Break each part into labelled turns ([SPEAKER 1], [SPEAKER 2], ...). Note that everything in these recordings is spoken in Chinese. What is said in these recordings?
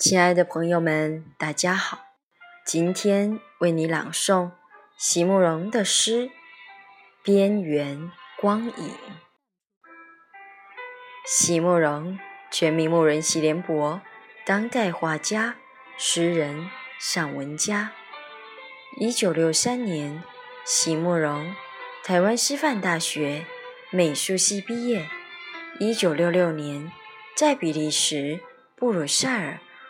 [SPEAKER 1] 亲爱的朋友们，大家好！今天为你朗诵席慕容的诗《边缘光影》。席慕容，全名慕人席联博，当代画家、诗人、散文家。一九六三年，席慕容台湾师范大学美术系毕业。一九六六年，在比利时布鲁塞尔。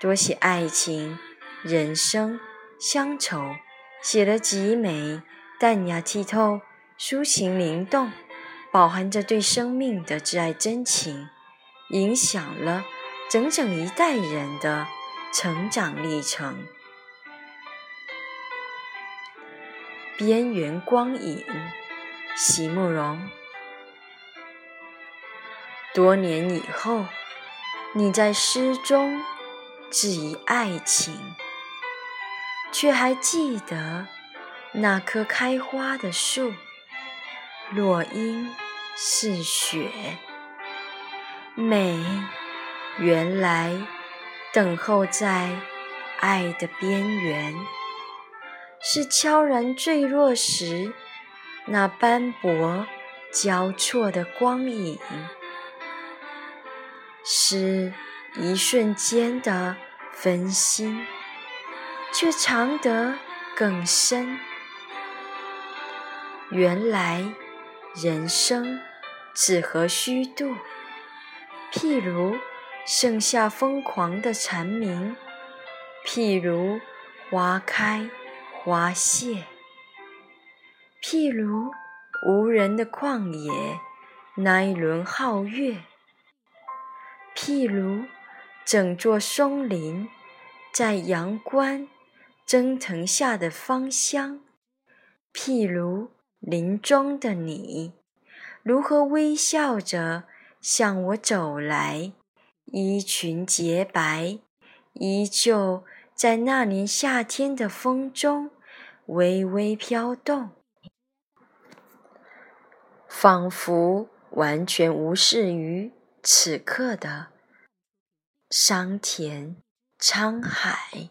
[SPEAKER 1] 多写爱情、人生、乡愁，写得极美、淡雅剔透、抒情灵动，饱含着对生命的挚爱真情，影响了整整一代人的成长历程。边缘光影，席慕容。多年以后，你在诗中。质疑爱情，却还记得那棵开花的树，落英似雪。美，原来等候在爱的边缘，是悄然坠落时那斑驳交错的光影，是。一瞬间的分心，却藏得更深。原来人生只合虚度，譬如盛夏疯狂的蝉鸣，譬如花开花谢，譬如无人的旷野那一轮皓月，譬如。整座松林，在阳关蒸腾下的芳香，譬如林中的你，如何微笑着向我走来？衣裙洁白，依旧在那年夏天的风中微微飘动，仿佛完全无视于此刻的。桑田，沧海。